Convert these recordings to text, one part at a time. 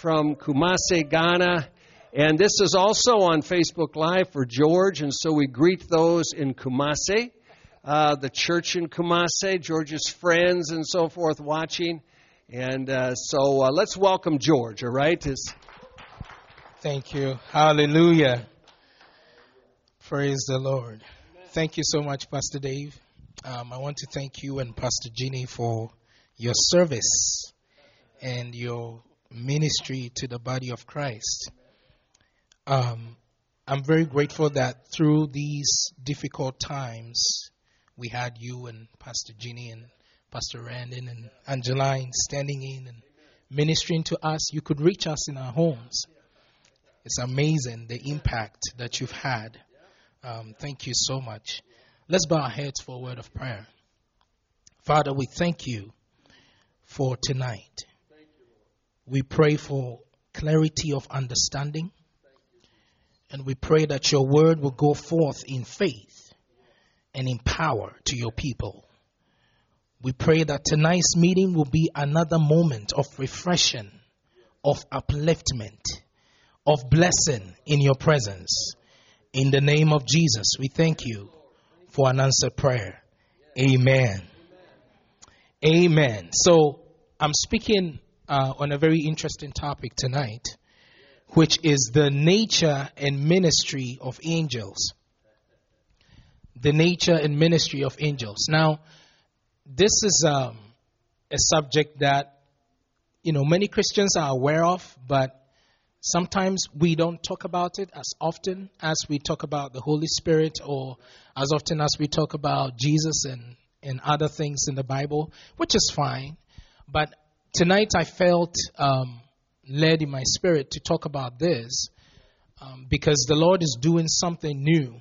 From Kumasi, Ghana. And this is also on Facebook Live for George, and so we greet those in Kumasi, uh, the church in Kumasi, George's friends and so forth watching. And uh, so uh, let's welcome George, all right? It's- Thank you. Hallelujah. Praise the Lord. Thank you so much, Pastor Dave. Um, I want to thank you and Pastor Ginny for your service and your ministry to the body of Christ. Um, I'm very grateful that through these difficult times, we had you and Pastor Ginny and Pastor Randon and Angeline standing in and ministering to us. You could reach us in our homes. It's amazing the impact that you've had. Um, thank you so much. Let's bow our heads for a word of prayer. Father, we thank you for tonight. We pray for clarity of understanding. And we pray that your word will go forth in faith and in power to your people. We pray that tonight's meeting will be another moment of refreshing, of upliftment, of blessing in your presence. In the name of Jesus, we thank you for an answered prayer. Amen. Amen. So I'm speaking uh, on a very interesting topic tonight, which is the nature and ministry of angels. The nature and ministry of angels. Now, this is um, a subject that you know many Christians are aware of, but sometimes we don't talk about it as often as we talk about the Holy Spirit or as often as we talk about Jesus and, and other things in the Bible, which is fine. But tonight I felt um, led in my spirit to talk about this um, because the Lord is doing something new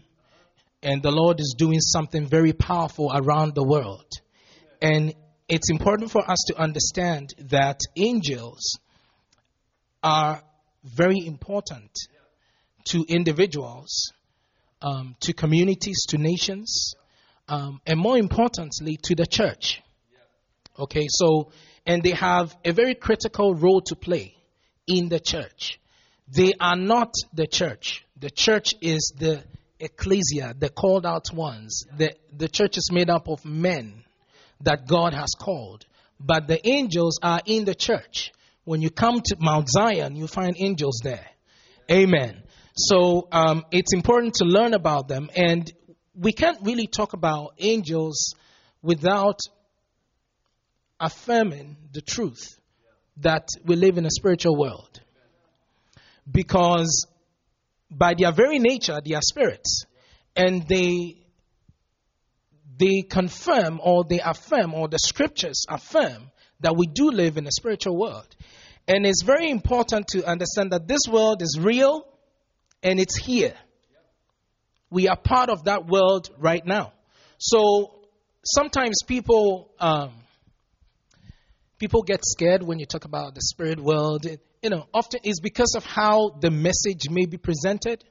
and the Lord is doing something very powerful around the world. And it's important for us to understand that angels are very important to individuals, um, to communities, to nations, um, and more importantly, to the church. Okay, so, and they have a very critical role to play in the church. They are not the church. The church is the ecclesia, the called out ones. The, the church is made up of men that God has called. But the angels are in the church. When you come to Mount Zion, you find angels there. Amen. So um, it's important to learn about them. And we can't really talk about angels without affirming the truth that we live in a spiritual world. Because by their very nature, they are spirits. And they they confirm or they affirm or the scriptures affirm that we do live in a spiritual world. And it's very important to understand that this world is real and it's here. We are part of that world right now. So sometimes people um, people get scared when you talk about the spirit world. You know, often it's because of how the message may be presented.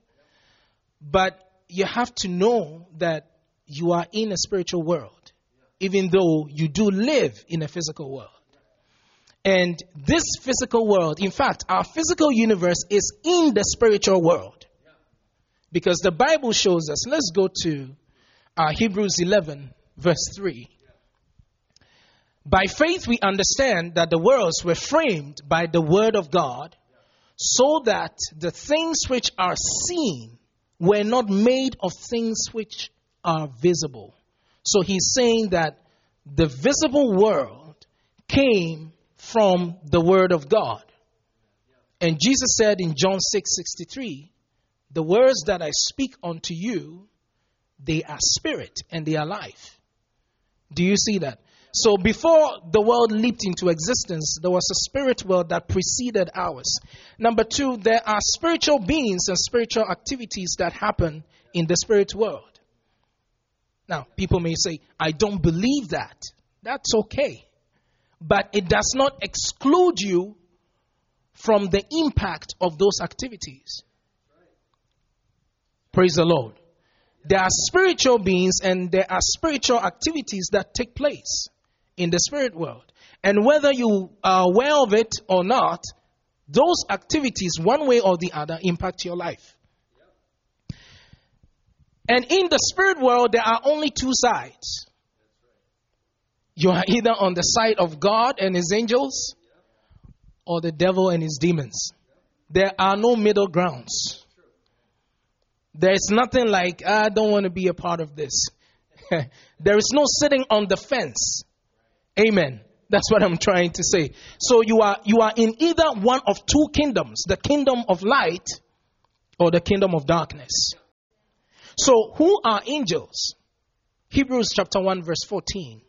But you have to know that you are in a spiritual world, even though you do live in a physical world. And this physical world, in fact, our physical universe is in the spiritual world. Because the Bible shows us, let's go to uh, Hebrews 11, verse 3. By faith, we understand that the worlds were framed by the word of God, so that the things which are seen were not made of things which are visible. So he's saying that the visible world came from the word of God. And Jesus said in John 6 63, The words that I speak unto you, they are spirit and they are life. Do you see that? So before the world leaped into existence, there was a spirit world that preceded ours. Number two, there are spiritual beings and spiritual activities that happen in the spirit world. Now, people may say, I don't believe that. That's okay. But it does not exclude you from the impact of those activities. Praise the Lord. There are spiritual beings and there are spiritual activities that take place in the spirit world. And whether you are aware of it or not, those activities, one way or the other, impact your life. And in the spirit world, there are only two sides. You are either on the side of God and his angels or the devil and his demons. There are no middle grounds. There's nothing like, I don't want to be a part of this. there is no sitting on the fence. Amen. That's what I'm trying to say. So you are you are in either one of two kingdoms, the kingdom of light or the kingdom of darkness. So who are angels? Hebrews chapter 1 verse 14.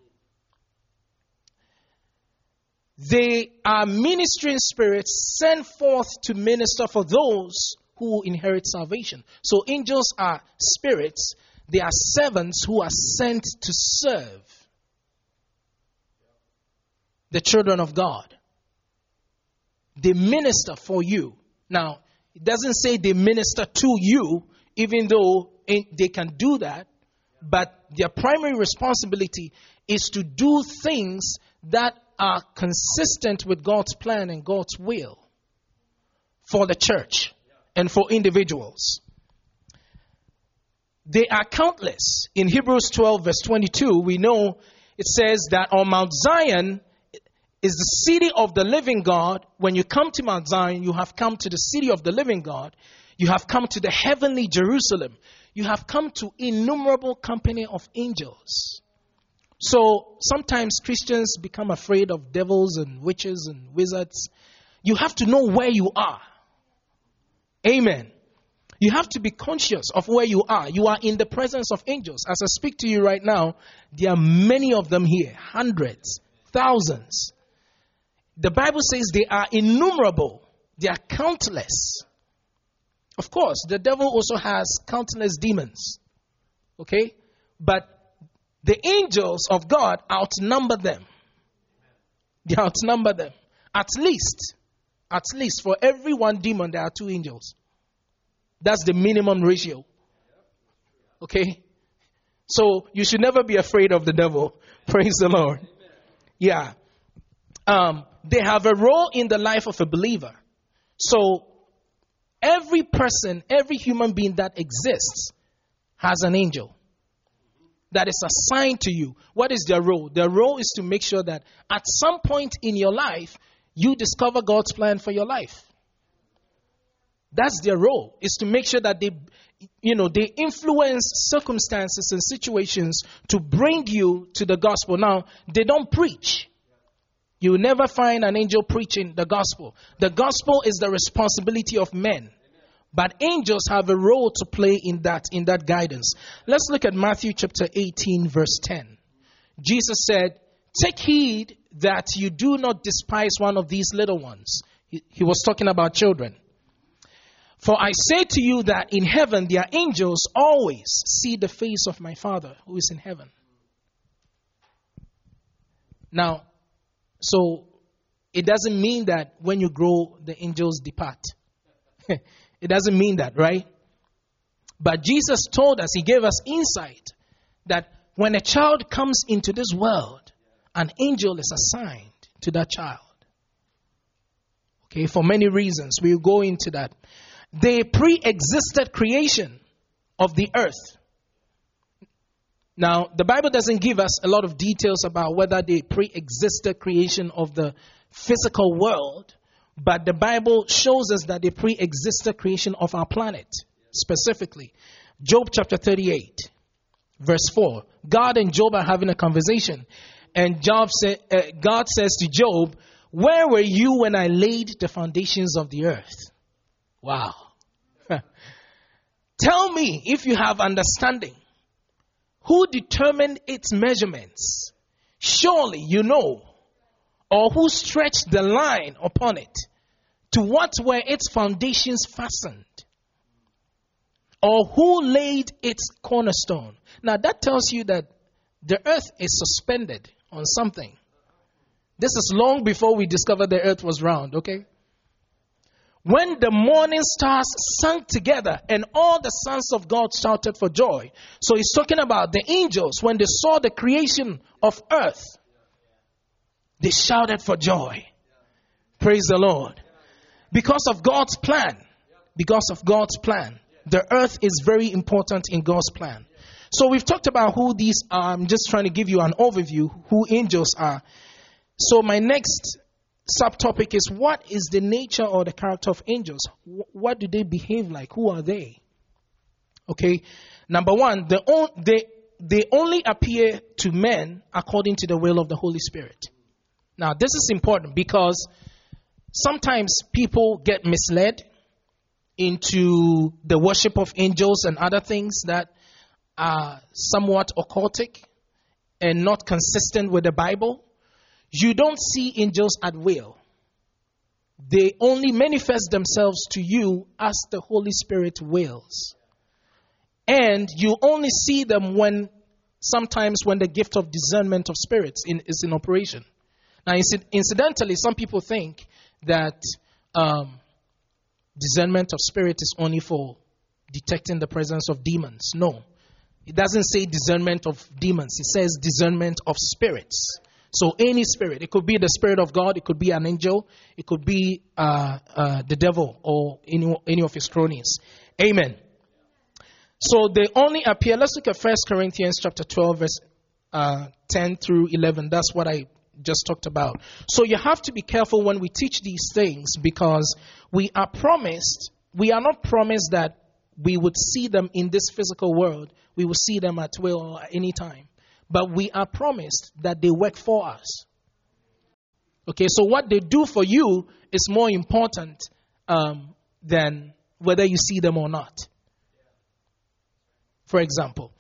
They are ministering spirits sent forth to minister for those who inherit salvation. So angels are spirits, they are servants who are sent to serve the children of God. They minister for you. Now, it doesn't say they minister to you, even though they can do that, but their primary responsibility is to do things that are consistent with God's plan and God's will for the church and for individuals. They are countless. In Hebrews 12, verse 22, we know it says that on Mount Zion is the city of the living God. When you come to Mount Zion, you have come to the city of the living God. You have come to the heavenly Jerusalem. You have come to innumerable company of angels. So sometimes Christians become afraid of devils and witches and wizards. You have to know where you are. Amen. You have to be conscious of where you are. You are in the presence of angels. As I speak to you right now, there are many of them here hundreds, thousands. The Bible says they are innumerable, they are countless. Of course, the devil also has countless demons. Okay? But the angels of God outnumber them. They outnumber them. At least, at least for every one demon, there are two angels. That's the minimum ratio. Okay? So you should never be afraid of the devil. Praise the Lord. Yeah. Um, they have a role in the life of a believer. So every person, every human being that exists has an angel that is assigned to you. What is their role? Their role is to make sure that at some point in your life, you discover God's plan for your life. That's their role, is to make sure that they, you know, they influence circumstances and situations to bring you to the gospel. Now, they don't preach. You will never find an angel preaching the gospel. The gospel is the responsibility of men. But angels have a role to play in that, in that guidance. Let's look at Matthew chapter 18, verse 10. Jesus said, Take heed that you do not despise one of these little ones. He, he was talking about children. For I say to you that in heaven their angels always see the face of my Father who is in heaven. Now, so it doesn't mean that when you grow, the angels depart. it doesn't mean that, right? But Jesus told us, He gave us insight that when a child comes into this world, an angel is assigned to that child. Okay, for many reasons. We'll go into that. They pre existed creation of the earth. Now, the Bible doesn't give us a lot of details about whether they pre existed creation of the physical world, but the Bible shows us that they pre existed creation of our planet specifically. Job chapter 38, verse 4. God and Job are having a conversation, and Job say, uh, God says to Job, Where were you when I laid the foundations of the earth? Wow. Tell me if you have understanding Who determined its measurements? Surely you know. Or who stretched the line upon it? To what were its foundations fastened? Or who laid its cornerstone? Now that tells you that the earth is suspended on something. This is long before we discovered the earth was round, okay? When the morning stars sang together and all the sons of God shouted for joy. So he's talking about the angels when they saw the creation of earth. They shouted for joy. Praise the Lord. Because of God's plan. Because of God's plan. The earth is very important in God's plan. So we've talked about who these are. I'm just trying to give you an overview who angels are. So my next subtopic is what is the nature or the character of angels? What do they behave like? Who are they? Okay. Number one, the on, they, they only appear to men according to the will of the Holy Spirit. Now, this is important because sometimes people get misled into the worship of angels and other things that are somewhat occultic and not consistent with the Bible. You don't see angels at will. They only manifest themselves to you as the Holy Spirit wills. And you only see them when sometimes when the gift of discernment of spirits in, is in operation. Now, incidentally, some people think that um, discernment of spirit is only for detecting the presence of demons. No. It doesn't say discernment of demons, it says discernment of spirits. So any spirit, it could be the spirit of God, it could be an angel, it could be uh, uh, the devil or any, any of his cronies. Amen. So they only appear. Let's look at First Corinthians chapter 12, verse uh, 10 through 11. That's what I just talked about. So you have to be careful when we teach these things because we are promised, we are not promised that we would see them in this physical world. We will see them at will or at any time but we are promised that they work for us. Okay, so what they do for you is more important um, than whether you see them or not. For example,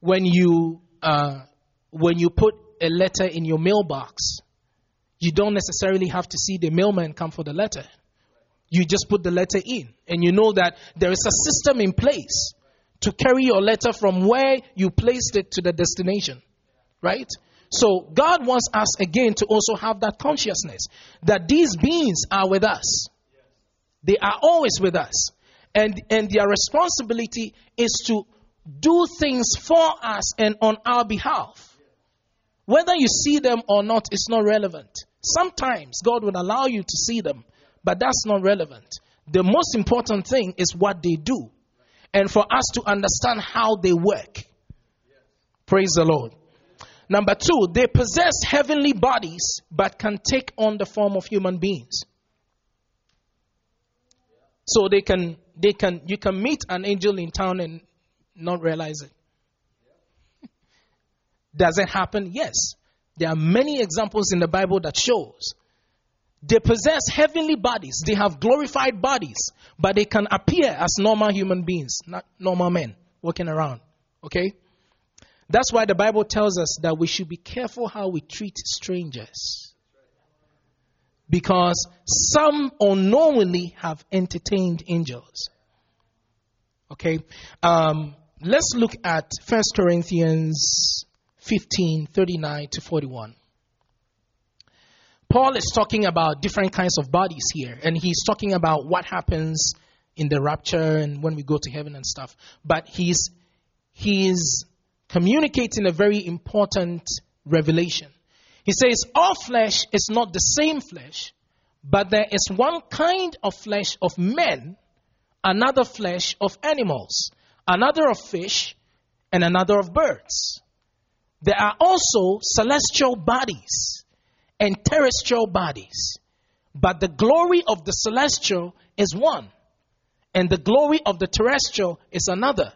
when you uh, when you put a letter in your mailbox, you don't necessarily have to see the mailman come for the letter. You just put the letter in, and you know that there is a system in place to carry your letter from where you placed it to the destination. Right? So God wants us again to also have that consciousness that these beings are with us. They are always with us. And, and their responsibility is to do things for us and on our behalf. Whether you see them or not is not relevant. Sometimes God will allow you to see them, but that's not relevant. The most important thing is what they do and for us to understand how they work. Praise the Lord. Number two, they possess heavenly bodies but can take on the form of human beings. So they can, they can, you can meet an angel in town and not realize it. Does it happen? Yes. There are many examples in the Bible that shows they possess heavenly bodies. They have glorified bodies, but they can appear as normal human beings, not normal men walking around. Okay? That's why the Bible tells us that we should be careful how we treat strangers. Because some unknowingly have entertained angels. Okay? Um, let's look at 1 Corinthians 15 39 to 41. Paul is talking about different kinds of bodies here, and he's talking about what happens in the rapture and when we go to heaven and stuff. But he's he's communicating a very important revelation. He says, All flesh is not the same flesh, but there is one kind of flesh of men, another flesh of animals, another of fish, and another of birds. There are also celestial bodies and terrestrial bodies, but the glory of the celestial is one, and the glory of the terrestrial is another.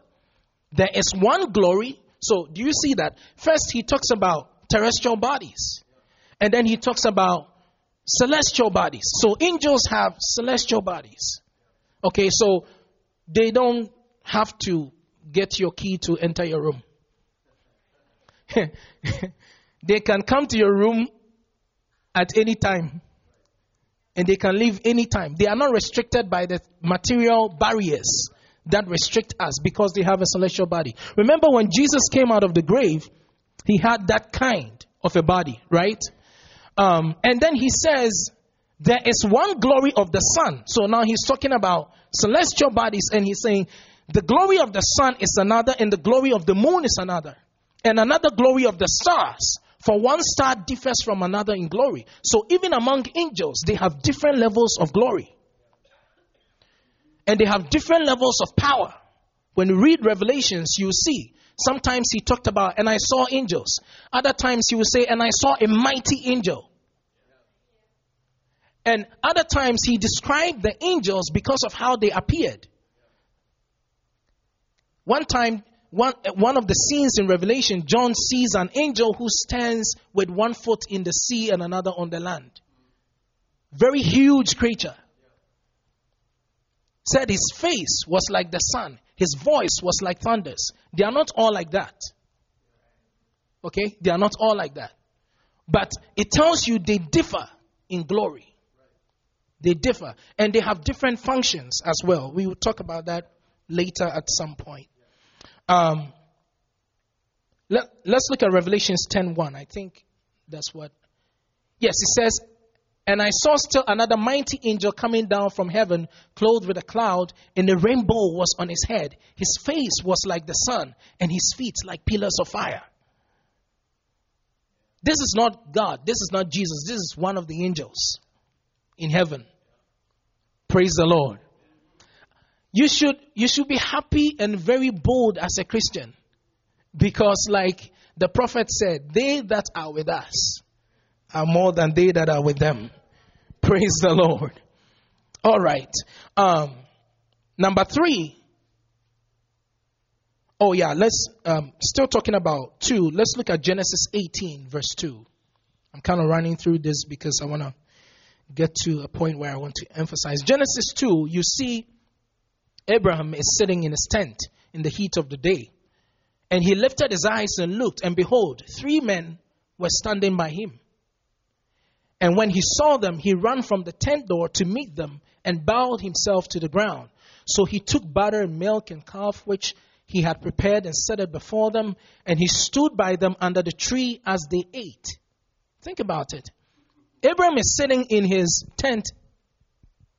There is one glory so, do you see that? First, he talks about terrestrial bodies, and then he talks about celestial bodies. So, angels have celestial bodies. Okay, so they don't have to get your key to enter your room. they can come to your room at any time and they can leave anytime. They are not restricted by the material barriers that restrict us because they have a celestial body. Remember when Jesus came out of the grave, he had that kind of a body, right? Um, and then he says, there is one glory of the sun. So now he's talking about celestial bodies and he's saying, the glory of the sun is another and the glory of the moon is another. And another glory of the stars. For one star differs from another in glory. So even among angels, they have different levels of glory. And they have different levels of power. When you read Revelations, you see. Sometimes he talked about, and I saw angels. Other times he would say, and I saw a mighty angel. And other times he described the angels because of how they appeared. One time, one, one of the scenes in Revelation, John sees an angel who stands with one foot in the sea and another on the land. Very huge creature. Said his face was like the sun, his voice was like thunders. They are not all like that. Okay? They are not all like that. But it tells you they differ in glory. They differ. And they have different functions as well. We will talk about that later at some point. Um, let, us look at Revelations 10.1. I think that's what. Yes, it says, And I saw still another mighty angel coming down from heaven, clothed with a cloud, and a rainbow was on his head. His face was like the sun, and his feet like pillars of fire. This is not God. This is not Jesus. This is one of the angels in heaven. Praise the Lord. You should, you should be happy and very bold as a Christian. Because, like the prophet said, they that are with us are more than they that are with them. Praise the Lord. All right. Um, number three. Oh, yeah, let's, um, still talking about two. Let's look at Genesis 18, verse 2. I'm kind of running through this because I want to get to a point where I want to emphasize. Genesis 2, you see Abraham is sitting in his tent in the heat of the day. And he lifted his eyes and looked, and behold, three men were standing by him. And when he saw them, he ran from the tent door to meet them and bowed himself to the ground. So he took butter and milk and calf, which he had prepared, and set it before them, and he stood by them under the tree as they ate. Think about it. Abraham is sitting in his tent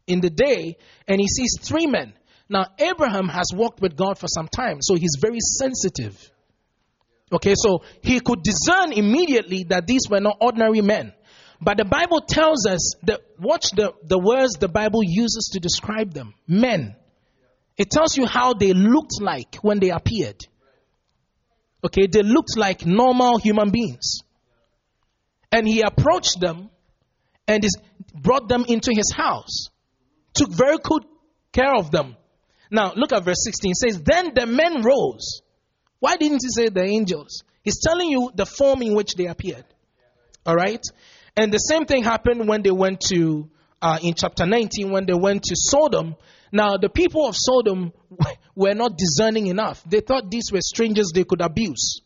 in the day, and he sees three men. Now, Abraham has walked with God for some time, so he's very sensitive. Okay, so he could discern immediately that these were not ordinary men. But the Bible tells us that, watch the, the words the Bible uses to describe them men. It tells you how they looked like when they appeared. Okay, they looked like normal human beings. And he approached them and brought them into his house, took very good care of them. Now, look at verse 16. It says, Then the men rose. Why didn't he say the angels? He's telling you the form in which they appeared. All right? And the same thing happened when they went to, uh, in chapter 19, when they went to Sodom. Now, the people of Sodom were not discerning enough. They thought these were strangers they could abuse.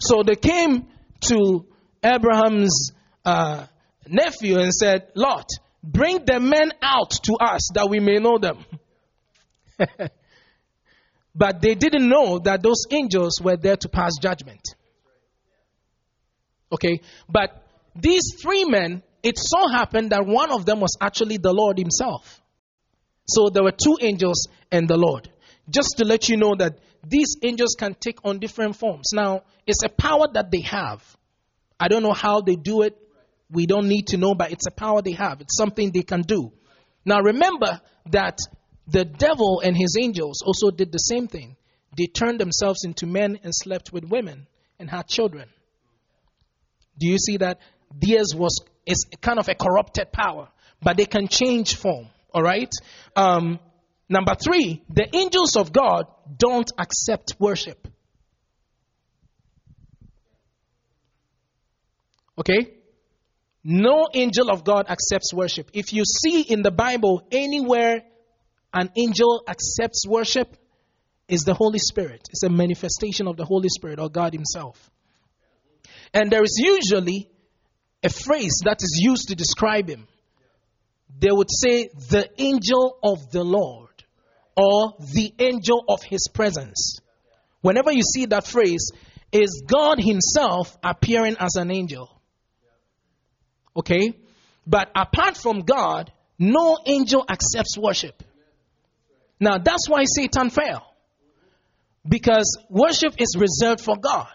So they came to Abraham's uh, nephew and said, Lot, bring the men out to us that we may know them. but they didn't know that those angels were there to pass judgment. Okay? But these three men, it so happened that one of them was actually the Lord Himself. So there were two angels and the Lord. Just to let you know that these angels can take on different forms. Now, it's a power that they have. I don't know how they do it. We don't need to know, but it's a power they have. It's something they can do. Now, remember that the devil and his angels also did the same thing. They turned themselves into men and slept with women and had children. Do you see that? Theirs was is kind of a corrupted power, but they can change form. All right. Um, number three, the angels of God don't accept worship. Okay? No angel of God accepts worship. If you see in the Bible anywhere an angel accepts worship, is the Holy Spirit. It's a manifestation of the Holy Spirit or God Himself. And there is usually a phrase that is used to describe him. They would say, the angel of the Lord or the angel of his presence. Whenever you see that phrase, is God himself appearing as an angel. Okay? But apart from God, no angel accepts worship. Now that's why Satan fell. Because worship is reserved for God.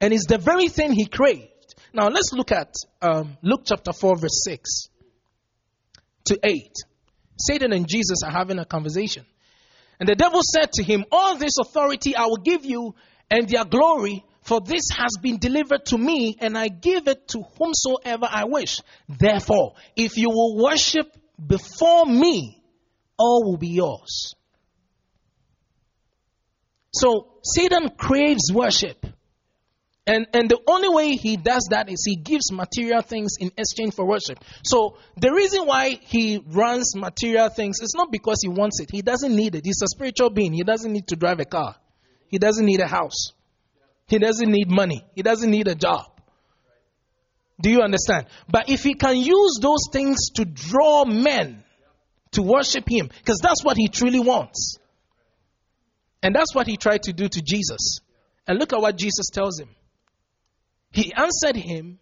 And it's the very thing he craved. Now let's look at um, Luke chapter 4, verse 6 to 8. Satan and Jesus are having a conversation. And the devil said to him, All this authority I will give you and their glory, for this has been delivered to me, and I give it to whomsoever I wish. Therefore, if you will worship before me, all will be yours. So Satan craves worship. And, and the only way he does that is he gives material things in exchange for worship. So the reason why he runs material things is not because he wants it. He doesn't need it. He's a spiritual being. He doesn't need to drive a car. He doesn't need a house. He doesn't need money. He doesn't need a job. Do you understand? But if he can use those things to draw men to worship him, because that's what he truly wants. And that's what he tried to do to Jesus. And look at what Jesus tells him. He answered him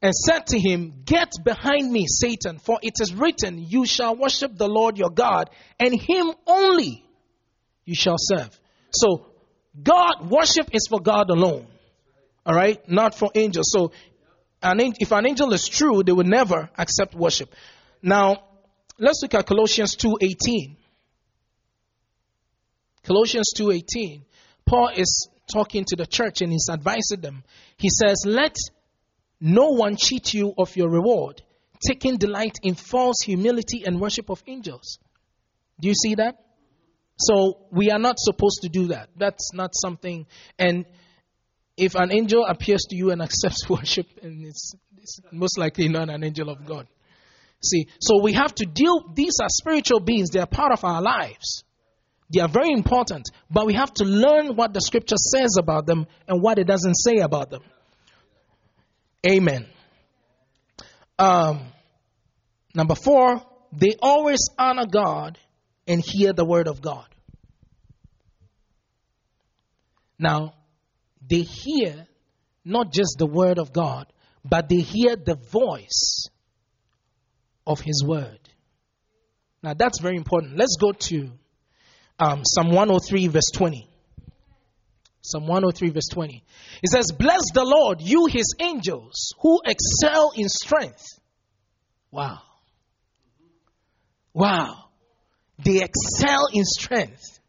and said to him, Get behind me, Satan, for it is written, You shall worship the Lord your God, and him only you shall serve. So, God, worship is for God alone. All right? Not for angels. So, an, if an angel is true, they would never accept worship. Now, let's look at Colossians 2.18. Colossians 2.18. Paul is talking to the church and he's advising them. He says, Let no one cheat you of your reward, taking delight in false humility and worship of angels. Do you see that? So we are not supposed to do that. That's not something. And if an angel appears to you and accepts worship, and it's, it's most likely not an angel of God. See, so we have to deal. These are spiritual beings. They are part of our lives. They are very important, but we have to learn what the scripture says about them and what it doesn't say about them. Amen. Um, number four, they always honor God and hear the word of God. Now, they hear not just the word of God, but they hear the voice of his word. Now, that's very important. Let's go to um, Psalm 103, verse 20. Psalm 103, verse 20. It says, Bless the Lord, you his angels, who excel in strength. Wow. Wow. They excel in strength.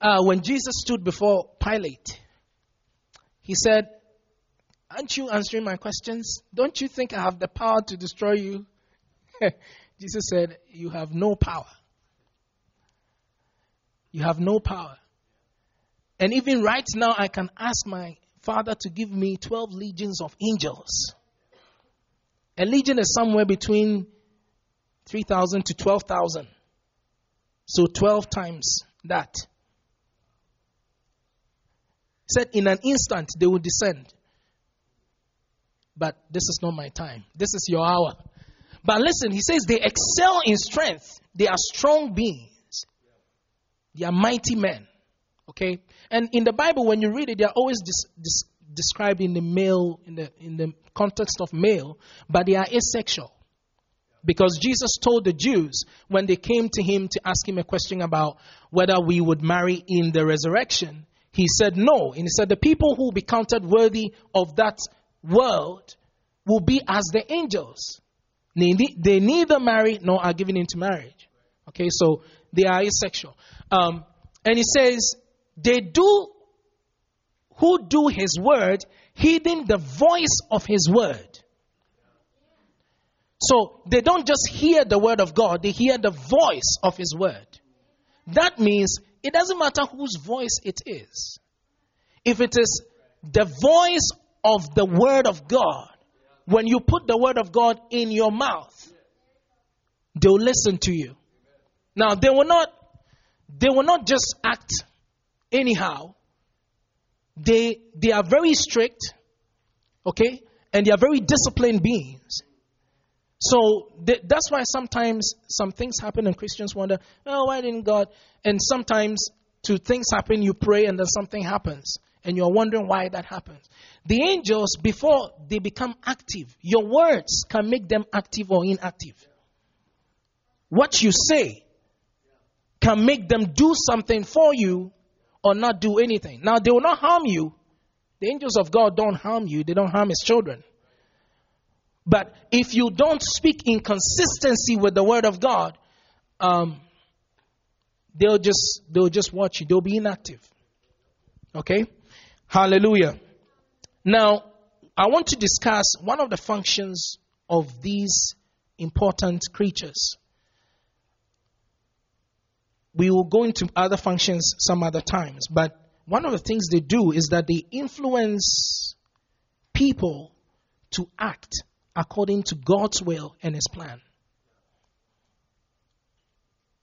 uh, when Jesus stood before Pilate, he said, Aren't you answering my questions? Don't you think I have the power to destroy you? Jesus said, You have no power. You have no power. And even right now, I can ask my Father to give me 12 legions of angels. A legion is somewhere between 3,000 to 12,000. So 12 times that. Said, In an instant, they will descend. But this is not my time. This is your hour. But listen, he says they excel in strength. They are strong beings. They are mighty men. Okay? And in the Bible, when you read it, they are always dis- dis- described in the male, in the, in the context of male, but they are asexual. Because Jesus told the Jews when they came to him to ask him a question about whether we would marry in the resurrection, he said no. And he said the people who will be counted worthy of that world will be as the angels. They, neither marry nor are given into marriage. Okay, so they are asexual. Um, and he says, they do, who do his word, heeding the voice of his word. So they don't just hear the word of God, they hear the voice of his word. That means it doesn't matter whose voice it is. If it is the voice of the word of God, when you put the word of God in your mouth, they'll listen to you. Now they will not they will not just act anyhow. they, they are very strict, okay, and they are very disciplined beings. So th- that's why sometimes some things happen and Christians wonder, oh, why didn't God? And sometimes to things happen, you pray and then something happens and you're wondering why that happens. The angels, before they become active, your words can make them active or inactive. What you say can make them do something for you or not do anything. Now, they will not harm you. The angels of God don't harm you, they don't harm his children. But if you don't speak in consistency with the word of God, um, they'll just they'll just watch you. They'll be inactive. Okay? Hallelujah. Now, I want to discuss one of the functions of these important creatures. We will go into other functions some other times, but one of the things they do is that they influence people to act according to God's will and His plan.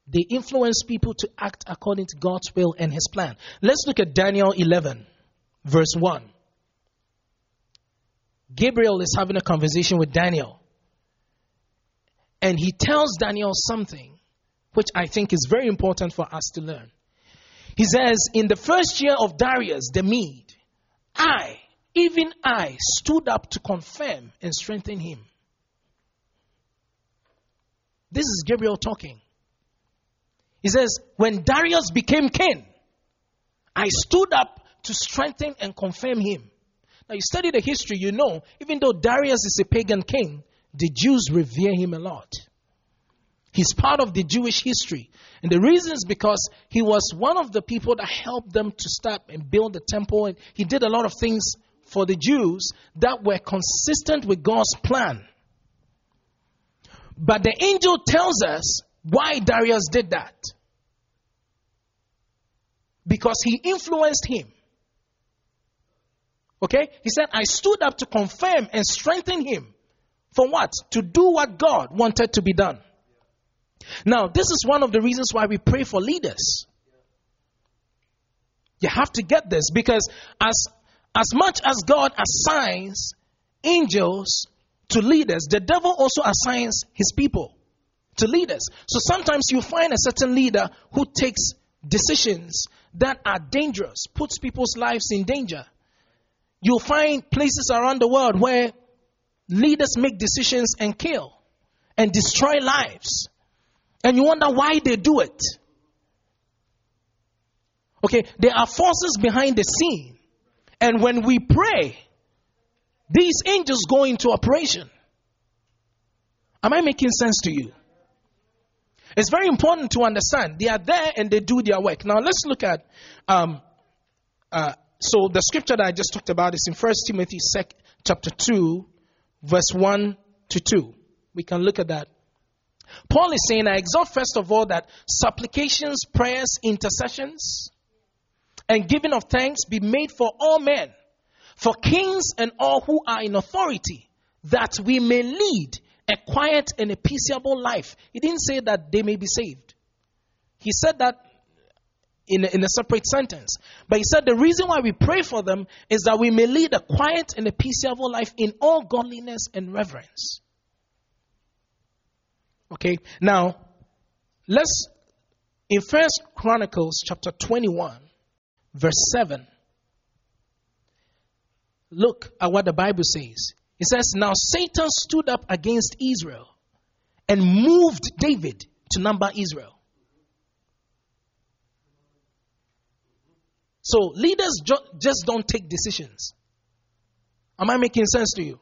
They influence people to act according to God's will and His plan. Let's look at Daniel 11 verse 1. Gabriel is having a conversation with Daniel. And he tells Daniel something which I think is very important for us to learn. He says, In the first year of Darius the Mede, I, even I, stood up to confirm and strengthen him. This is Gabriel talking. He says, When Darius became king, I stood up to strengthen and confirm him. Now, you study the history, you know, even though Darius is a pagan king, the Jews revere him a lot. He's part of the Jewish history. And the reason is because he was one of the people that helped them to start and build the temple. And he did a lot of things for the Jews that were consistent with God's plan. But the angel tells us why Darius did that. Because he influenced him. Okay? He said, I stood up to confirm and strengthen him. For what? To do what God wanted to be done. Now, this is one of the reasons why we pray for leaders. You have to get this because as, as much as God assigns angels to leaders, the devil also assigns his people to leaders. So sometimes you find a certain leader who takes decisions that are dangerous, puts people's lives in danger. You'll find places around the world where leaders make decisions and kill and destroy lives. And you wonder why they do it. Okay, there are forces behind the scene. And when we pray, these angels go into operation. Am I making sense to you? It's very important to understand they are there and they do their work. Now let's look at um, uh, so the scripture that I just talked about is in 1 Timothy chapter 2, verse 1 to 2. We can look at that. Paul is saying, I exhort first of all that supplications, prayers, intercessions, and giving of thanks be made for all men, for kings and all who are in authority, that we may lead a quiet and a peaceable life. He didn't say that they may be saved. He said that in a, in a separate sentence. But he said the reason why we pray for them is that we may lead a quiet and a peaceable life in all godliness and reverence. Okay, now let's in First Chronicles chapter 21, verse 7. Look at what the Bible says. It says, Now Satan stood up against Israel and moved David to number Israel. So leaders just don't take decisions. Am I making sense to you?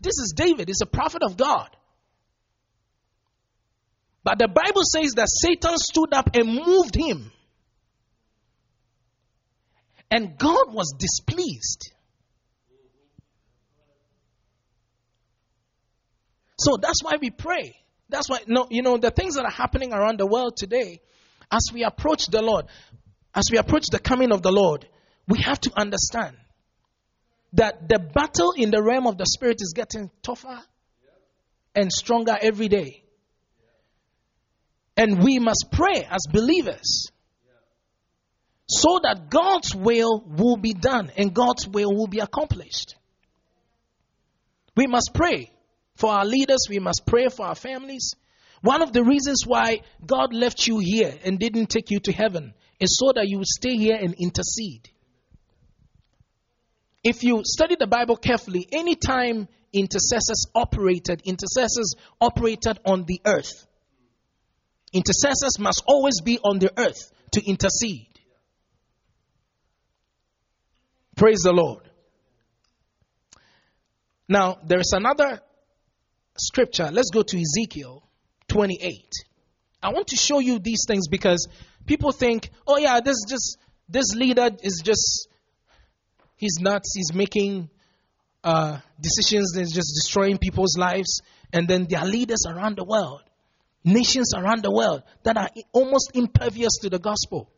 This is David, he's a prophet of God. But the Bible says that Satan stood up and moved him. And God was displeased. So that's why we pray. That's why, no, you know, the things that are happening around the world today, as we approach the Lord, as we approach the coming of the Lord, we have to understand that the battle in the realm of the spirit is getting tougher and stronger every day. And we must pray as believers so that God's will will be done and God's will will be accomplished. We must pray for our leaders, we must pray for our families. One of the reasons why God left you here and didn't take you to heaven is so that you would stay here and intercede. If you study the Bible carefully, anytime intercessors operated, intercessors operated on the earth. Intercessors must always be on the earth to intercede. Praise the Lord. Now, there is another scripture. Let's go to Ezekiel 28. I want to show you these things because people think, oh, yeah, this just this leader is just he's nuts. He's making uh, decisions that's just destroying people's lives. And then there are leaders around the world, nations around the world that are almost impervious to the gospel.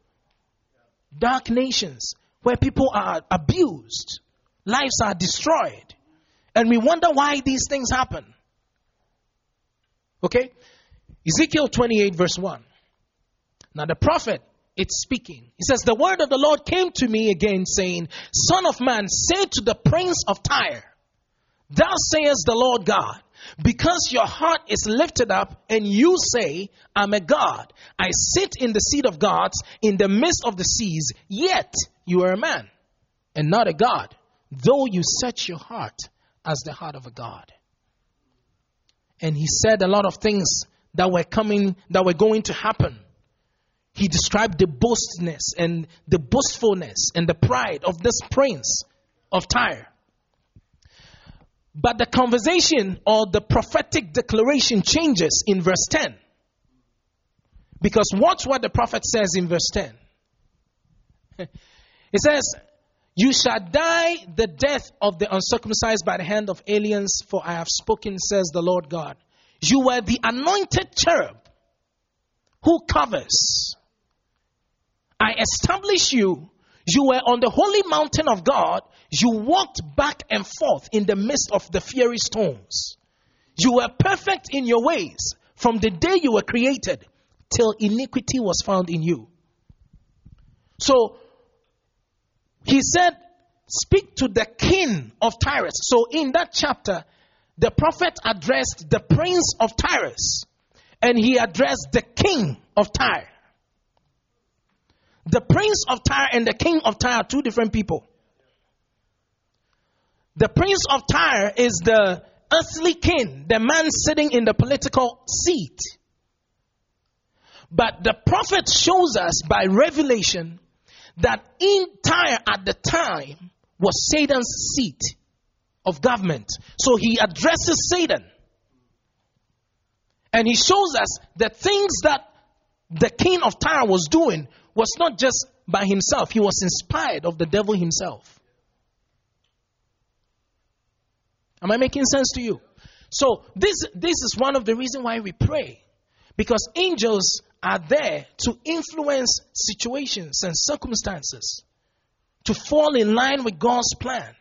Dark nations where people are abused, lives are destroyed. And we wonder why these things happen. Okay? Ezekiel 28, verse 1. Now the prophet it's speaking. He says, The word of the Lord came to me again, saying, Son of man, say to the prince of Tyre, Thou sayest the Lord God, because your heart is lifted up, and you say, I'm a God. I sit in the seat of gods in the midst of the seas, yet you are a man, and not a God, though you set your heart as the heart of a God. And he said a lot of things that were coming, that were going to happen he described the boastness and the boastfulness and the pride of this prince of Tyre. But the conversation or the prophetic declaration changes in verse 10. Because watch what the prophet says in verse 10. It says, You shall die the death of the uncircumcised by the hand of aliens, for I have spoken, says the Lord God. You were the anointed cherub who covers I establish you. You were on the holy mountain of God. You walked back and forth in the midst of the fiery stones. You were perfect in your ways from the day you were created till iniquity was found in you. So, he said, Speak to the king of Tyrus. So, in that chapter, the prophet addressed the prince of Tyrus and he addressed the king of Tyre. The prince of Tyre and the king of Tyre are two different people. The prince of Tyre is the earthly king, the man sitting in the political seat. But the prophet shows us by revelation that in Tyre at the time was Satan's seat of government. So he addresses Satan. And he shows us the things that the king of Tyre was doing was not just by himself, he was inspired of the devil himself. Am I making sense to you? So this this is one of the reasons why we pray. Because angels are there to influence situations and circumstances to fall in line with God's plan.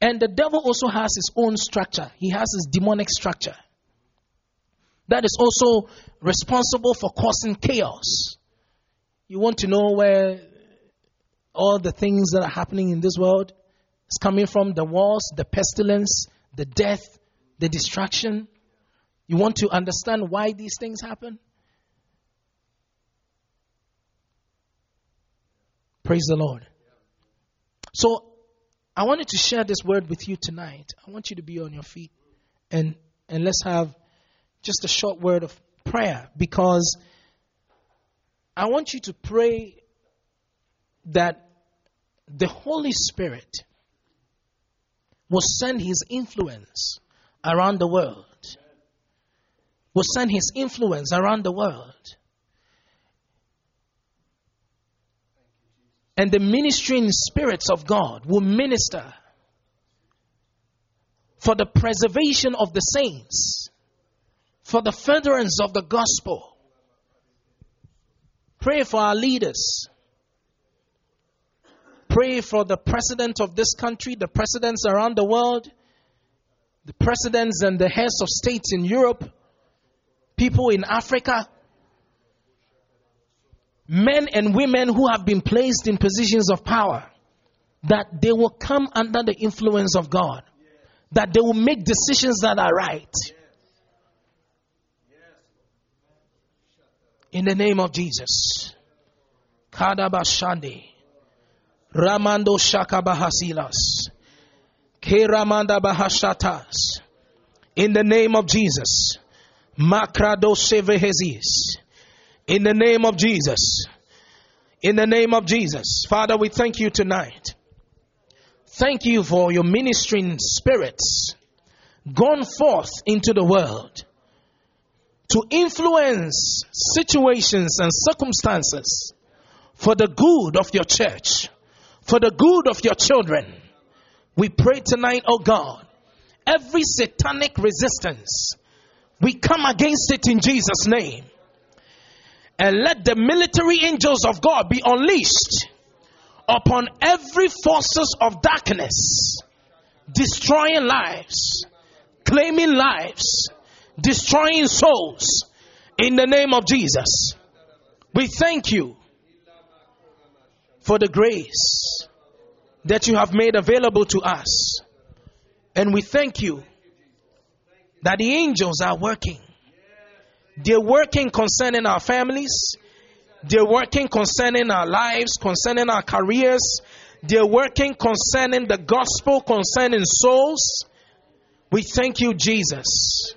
And the devil also has his own structure. He has his demonic structure that is also responsible for causing chaos. You want to know where all the things that are happening in this world is coming from the wars, the pestilence, the death, the destruction. You want to understand why these things happen? Praise the Lord. So, I wanted to share this word with you tonight. I want you to be on your feet and, and let's have just a short word of prayer because I want you to pray that the Holy Spirit will send His influence around the world. Will send His influence around the world. And the ministering spirits of God will minister for the preservation of the saints for the furtherance of the gospel. Pray for our leaders. Pray for the president of this country, the presidents around the world, the presidents and the heads of states in Europe, people in Africa. men and women who have been placed in positions of power, that they will come under the influence of God, that they will make decisions that are right. In the name of Jesus. Kadabashande. Ramando Shakabahasilas. Keramanda Bahashatas. In the name of Jesus. Makrado Sevehezis. In the name of Jesus. In the name of Jesus. Father, we thank you tonight. Thank you for your ministering spirits gone forth into the world to influence situations and circumstances for the good of your church, for the good of your children. We pray tonight, oh God, every satanic resistance, we come against it in Jesus' name. And let the military angels of God be unleashed upon every forces of darkness, destroying lives, claiming lives, destroying souls in the name of Jesus. We thank you for the grace that you have made available to us. And we thank you that the angels are working. They're working concerning our families. They're working concerning our lives, concerning our careers. They're working concerning the gospel, concerning souls. We thank you, Jesus,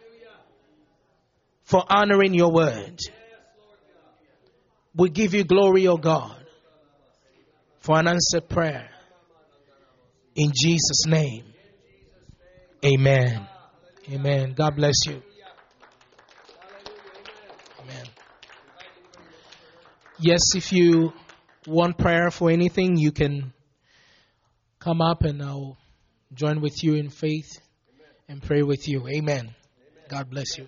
for honoring your word. We give you glory, O oh God, for an answered prayer. In Jesus' name. Amen. Amen. God bless you. Amen. Yes, if you want prayer for anything, you can come up and I'll join with you in faith and pray with you. Amen. God bless you.